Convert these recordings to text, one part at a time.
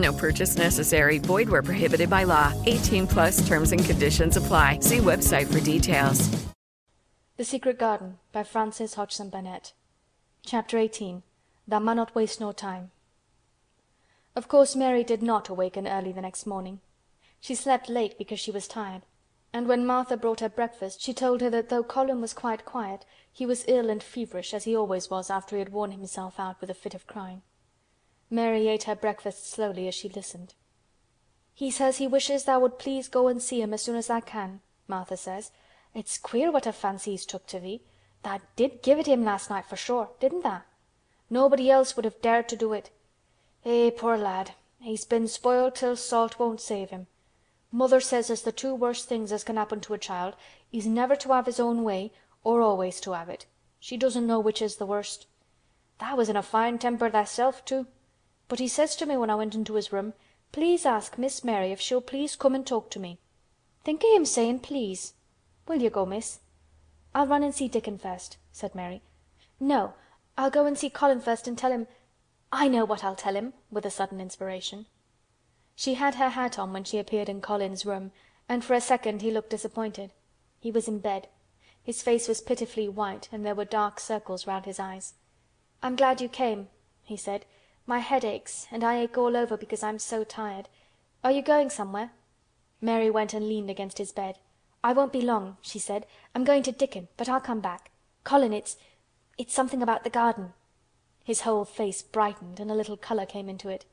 No purchase necessary. Void where prohibited by law. 18 plus terms and conditions apply. See website for details. The Secret Garden by Frances Hodgson Burnett Chapter 18 Thou Munnot Waste No Time Of course Mary did not awaken early the next morning. She slept late because she was tired, and when Martha brought her breakfast she told her that though Colin was quite quiet, he was ill and feverish as he always was after he had worn himself out with a fit of crying. Mary ate her breakfast slowly as she listened. "He says he wishes thou would please go and see him as soon as tha can," Martha says. "It's queer what a fancy he's took to thee. Tha did give it him last night for sure, didn't tha? Nobody else would have dared to do it. Eh, poor lad! He's been spoiled till salt won't save him. Mother says as the two worst things as can happen to a child is never to have his own way or always to have it. She doesn't know which is the worst. Tha was in a fine temper thyself too. But he says to me when I went into his room, 'Please ask Miss Mary if she'll please come and talk to me.' Think o' him sayin' 'please.' Will you go, miss?" "I'll run and see Dickon first," said Mary. "No, I'll go and see Colin first and tell him—I know what I'll tell him!" with a sudden inspiration. She had her hat on when she appeared in Colin's room, and for a second he looked disappointed. He was in bed. His face was pitifully white and there were dark circles round his eyes. "I'm glad you came," he said. "My head aches and I ache all over because I'm so tired. Are you going somewhere?" Mary went and leaned against his bed. "I won't be long," she said. "I'm going to Dickon, but I'll come back. Colin, it's—it's something about the garden." His whole face brightened and a little color came into it.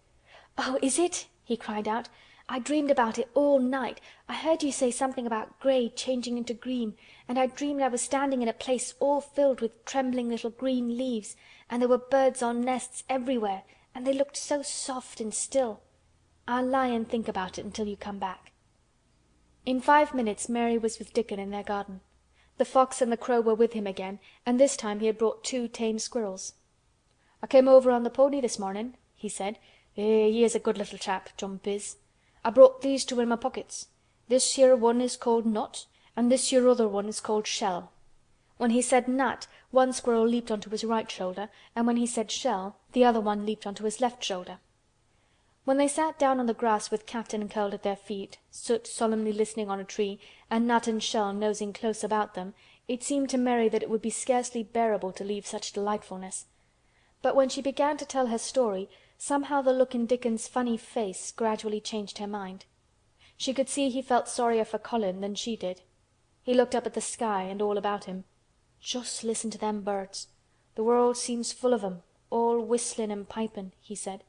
"Oh, is it?" he cried out. "I dreamed about it all night. I heard you say something about gray changing into green, and I dreamed I was standing in a place all filled with trembling little green leaves, and there were birds on nests everywhere, and they looked so soft and still. I'll lie and think about it until you come back." In five minutes Mary was with Dickon in their garden. The fox and the crow were with him again and this time he had brought two tame squirrels. "I came over on the pony this mornin'," he said. "Eh, he is a good little chap, Jump is. I brought these two in my pockets. This here one is called Nut and this here other one is called Shell." When he said Nut one squirrel leaped onto his right shoulder and when he said Shell the other one leaped onto his left shoulder. When they sat down on the grass with Captain curled at their feet, Soot solemnly listening on a tree, and Nut and Shell nosing close about them, it seemed to Mary that it would be scarcely bearable to leave such delightfulness. But when she began to tell her story, somehow the look in Dickon's funny face gradually changed her mind. She could see he felt sorrier for Colin than she did. He looked up at the sky and all about him. "Just listen to them birds. The world seems full of 'em, all whistlin' and pipin'," he said.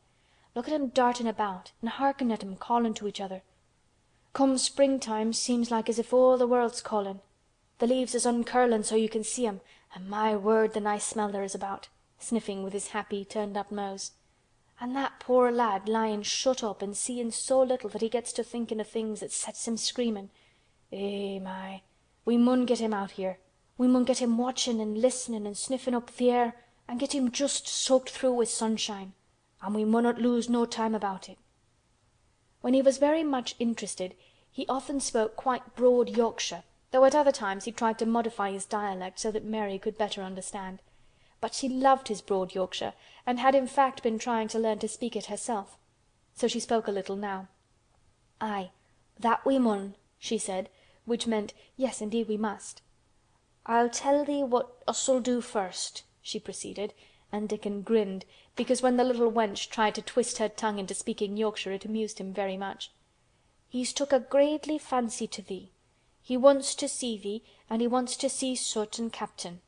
Look at 'em dartin' about an' hearken at 'em callin' to each other. Come springtime seems like as if all the world's callin'. The leaves is uncurlin' so you can see 'em, an' my word the nice smell there is about," sniffing with his happy turned up nose. "An' that poor lad lyin' shut up an' seein' so little that he gets to thinkin' o' things that sets him screamin'. Eh, my! We mun get him out here. We mun get him watchin' an' listenin' an' sniffin' up th' air an' get him just soaked through with sunshine and we munnot lose no time about it." When he was very much interested he often spoke quite broad Yorkshire, though at other times he tried to modify his dialect so that Mary could better understand. But she loved his broad Yorkshire and had in fact been trying to learn to speak it herself. So she spoke a little now. "Aye, that we mun," she said, which meant yes, indeed we must. "I'll tell thee what us'll do first," she proceeded, and Dickon grinned because when the little wench tried to twist her tongue into speaking Yorkshire it amused him very much. "He's took a gradely fancy to thee. He wants to see thee and he wants to see Soot and Captain.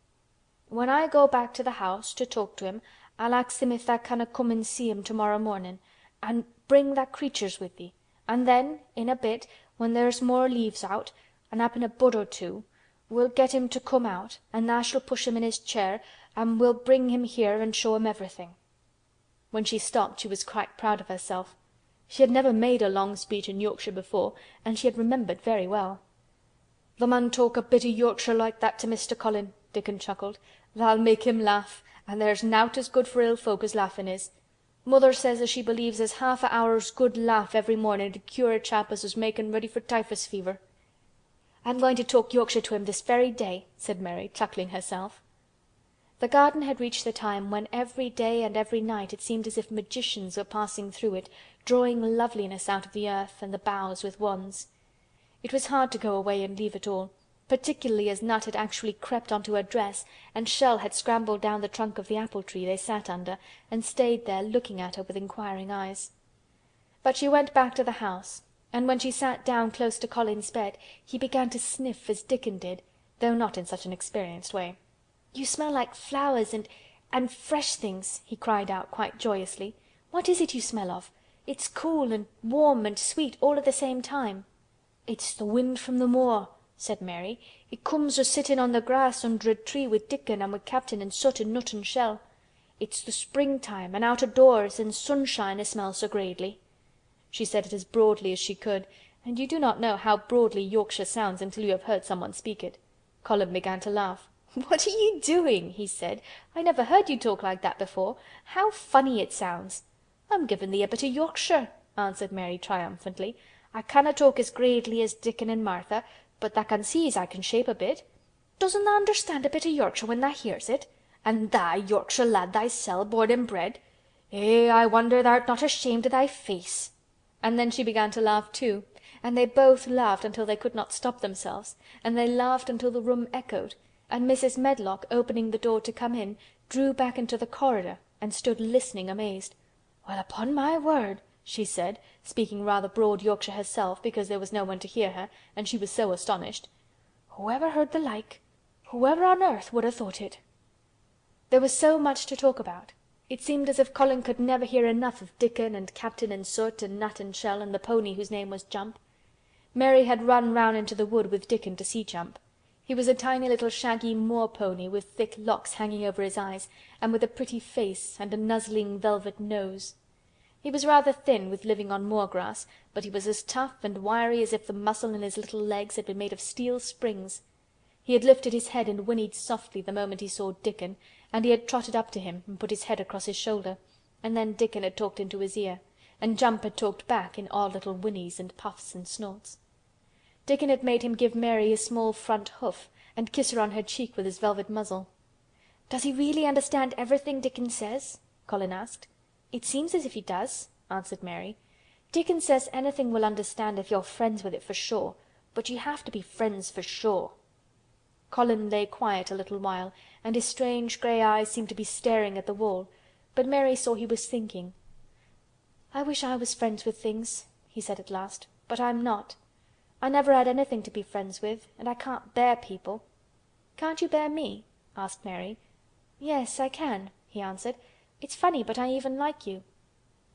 When I go back to th' house to talk to him I'll ax him if tha' canna' come an' see him tomorrow mornin'—an' bring tha' creatures with thee, an' then, in a bit, when there's more leaves out, an' happen a bud or two, we'll get him to come out and tha' shall push him in his chair and we'll bring him here and show him everything." When she stopped she was quite proud of herself. She had never made a long speech in Yorkshire before and she had remembered very well. "Tha' mun talk a bit o' Yorkshire like that to Mr. Colin," Dickon chuckled. "Tha'll make him laugh an' there's nowt as good for ill folk as laughin' is. Mother says as she believes as half a hour's good laugh every mornin' 'ud cure a chap as was makin' ready for typhus fever." "I'm going to talk Yorkshire to him this very day," said Mary, chuckling herself. The garden had reached the time when every day and every night it seemed as if magicians were passing through it drawing loveliness out of the earth and the boughs with wands. It was hard to go away and leave it all, particularly as Nut had actually crept onto her dress and Shell had scrambled down the trunk of the apple tree they sat under and stayed there looking at her with inquiring eyes. But she went back to the house and when she sat down close to Colin's bed he began to sniff as Dickon did, though not in such an experienced way. "You smell like flowers and—and fresh things," he cried out quite joyously. "What is it you smell of? It's cool and warm and sweet all at the same time." "It's th' wind from the moor," said Mary. "It comes o' sittin' on th' grass under a tree with Dickon and with Captain and Soot and Nut and Shell. It's th' springtime an' out o' doors and sunshine as smells so graidely." She said it as broadly as she could, and you do not know how broadly Yorkshire sounds until you have heard someone speak it. Colin began to laugh. "What are you doing?" he said. "I never heard you talk like that before. How funny it sounds!" "I'm giving thee a bit o' Yorkshire," answered Mary triumphantly. "I canna' talk as graidely as Dickon and Martha, but tha' can see as I can shape a bit. Doesn't tha' understand a bit o' Yorkshire when tha' hears it? An' tha' Yorkshire lad thysel', born and bred. Eh! I wonder tha'rt not ashamed o' thy face." And then she began to laugh too, and they both laughed until they could not stop themselves, and they laughed until the room echoed, and Mrs. Medlock, opening the door to come in, drew back into the corridor and stood listening amazed. "Well, upon my word!" she said, speaking rather broad Yorkshire herself because there was no one to hear her and she was so astonished. "Whoever heard the like? Whoever on earth would have thought it?" There was so much to talk about. It seemed as if Colin could never hear enough of Dickon and Captain and Soot and Nut and Shell and the pony whose name was Jump. Mary had run round into the wood with Dickon to see Jump. He was a tiny little shaggy moor pony with thick locks hanging over his eyes and with a pretty face and a nuzzling velvet nose. He was rather thin with living on moor grass, but he was as tough and wiry as if the muscle in his little legs had been made of steel springs. He had lifted his head and whinnied softly the moment he saw Dickon and he had trotted up to him and put his head across his shoulder and then Dickon had talked into his ear and Jump had talked back in odd little whinnies and puffs and snorts. Dickon had made him give Mary his small front hoof and kiss her on her cheek with his velvet muzzle. "Does he really understand everything Dickon says?" Colin asked. "It seems as if he does," answered Mary. "Dickon says anything will understand if you're friends with it for sure, but you have to be friends for sure." Colin lay quiet a little while and his strange gray eyes seemed to be staring at the wall, but Mary saw he was thinking. "I wish I was friends with things," he said at last, "but I'm not. I never had anything to be friends with and I can't bear people." "Can't you bear me?" asked Mary. "Yes, I can," he answered. It's funny but I even like you."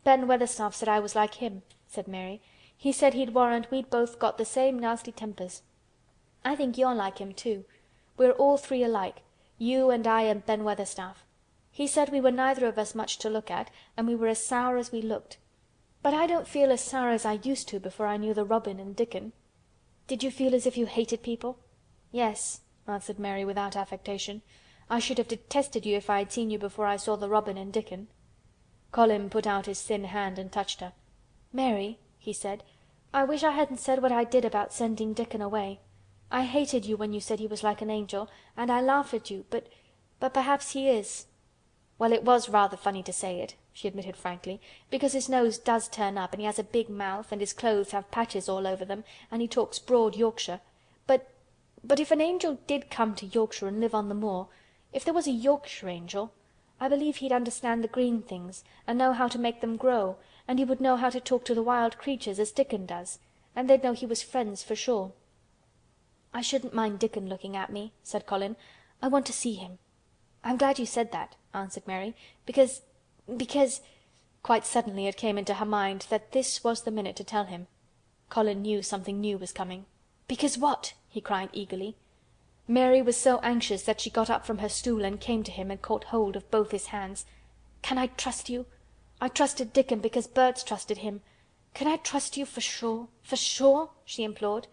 "Ben Weatherstaff said I was like him," said Mary. "He said he'd warrant we'd both got the same nasty tempers. I think you're like him too. We're all three alike, you and I and Ben Weatherstaff. He said we were neither of us much to look at and we were as sour as we looked. But I don't feel as sour as I used to before I knew the Robin and Dickon. Did you feel as if you hated people?" "Yes," answered Mary without affectation. I should have detested you if I had seen you before I saw the Robin and Dickon." Colin put out his thin hand and touched her. "Mary," he said, "I wish I hadn't said what I did about sending Dickon away. I hated you when you said he was like an angel, and I laughed at you, but—but perhaps he is." "Well, it was rather funny to say it," she admitted frankly, "because his nose does turn up and he has a big mouth and his clothes have patches all over them and he talks broad Yorkshire. But—but if an angel did come to Yorkshire and live on the moor if there was a Yorkshire Angel, I believe he'd understand the green things and know how to make them grow and he would know how to talk to the wild creatures as Dickon does and they'd know he was friends for sure." "I shouldn't mind Dickon looking at me," said Colin. "I want to see him." "I'm glad you said that," answered Mary, "because—because—" Quite suddenly it came into her mind that this was the minute to tell him. Colin knew something new was coming. "Because what?" he cried eagerly. Mary was so anxious that she got up from her stool and came to him and caught hold of both his hands. "Can I trust you? I trusted Dickon because birds trusted him. Can I trust you for sure—for sure?" she implored.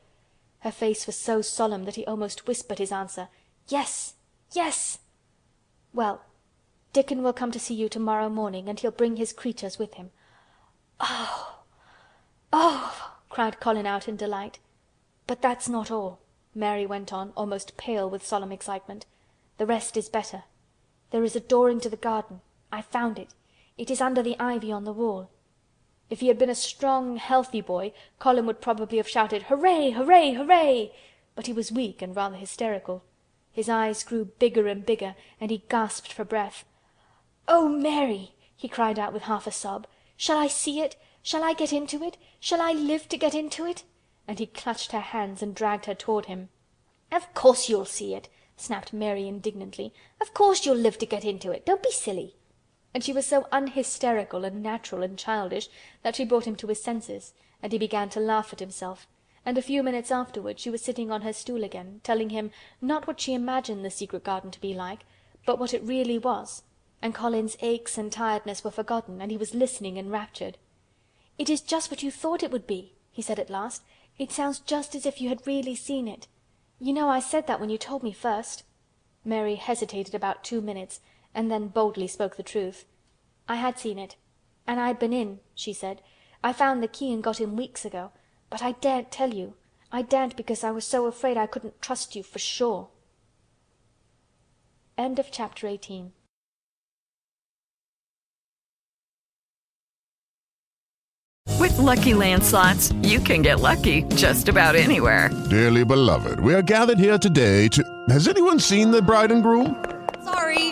Her face was so solemn that he almost whispered his answer. "Yes! Yes!" "Well, Dickon will come to see you tomorrow morning and he'll bring his creatures with him." "Oh! Oh!" cried Colin out in delight. "But that's not all," Mary went on, almost pale with solemn excitement. "The rest is better. There is a door into the garden. I found it. It is under the ivy on the wall." If he had been a strong, healthy boy Colin would probably have shouted "Hooray! Hooray! Hooray!" but he was weak and rather hysterical. His eyes grew bigger and bigger and he gasped for breath. "Oh, Mary!" he cried out with half a sob. "Shall I see it? Shall I get into it? Shall I live to get into it?" and he clutched her hands and dragged her toward him. "Of course you'll see it!" snapped Mary indignantly. "Of course you'll live to get into it. Don't be silly." And she was so unhysterical and natural and childish that she brought him to his senses and he began to laugh at himself, and a few minutes afterward she was sitting on her stool again, telling him not what she imagined the secret garden to be like, but what it really was, and Colin's aches and tiredness were forgotten and he was listening enraptured. "It is just what you thought it would be," he said at last. "It sounds just as if you had really seen it. You know I said that when you told me first." Mary hesitated about two minutes and then boldly spoke the truth. "I had seen it. And I'd been in," she said. "I found the key and got in weeks ago. But I daren't tell you. I daren't because I was so afraid I couldn't trust you for sure." End of chapter 18 With Lucky Land Slots, you can get lucky just about anywhere. Dearly beloved, we are gathered here today to. Has anyone seen the bride and groom? Sorry,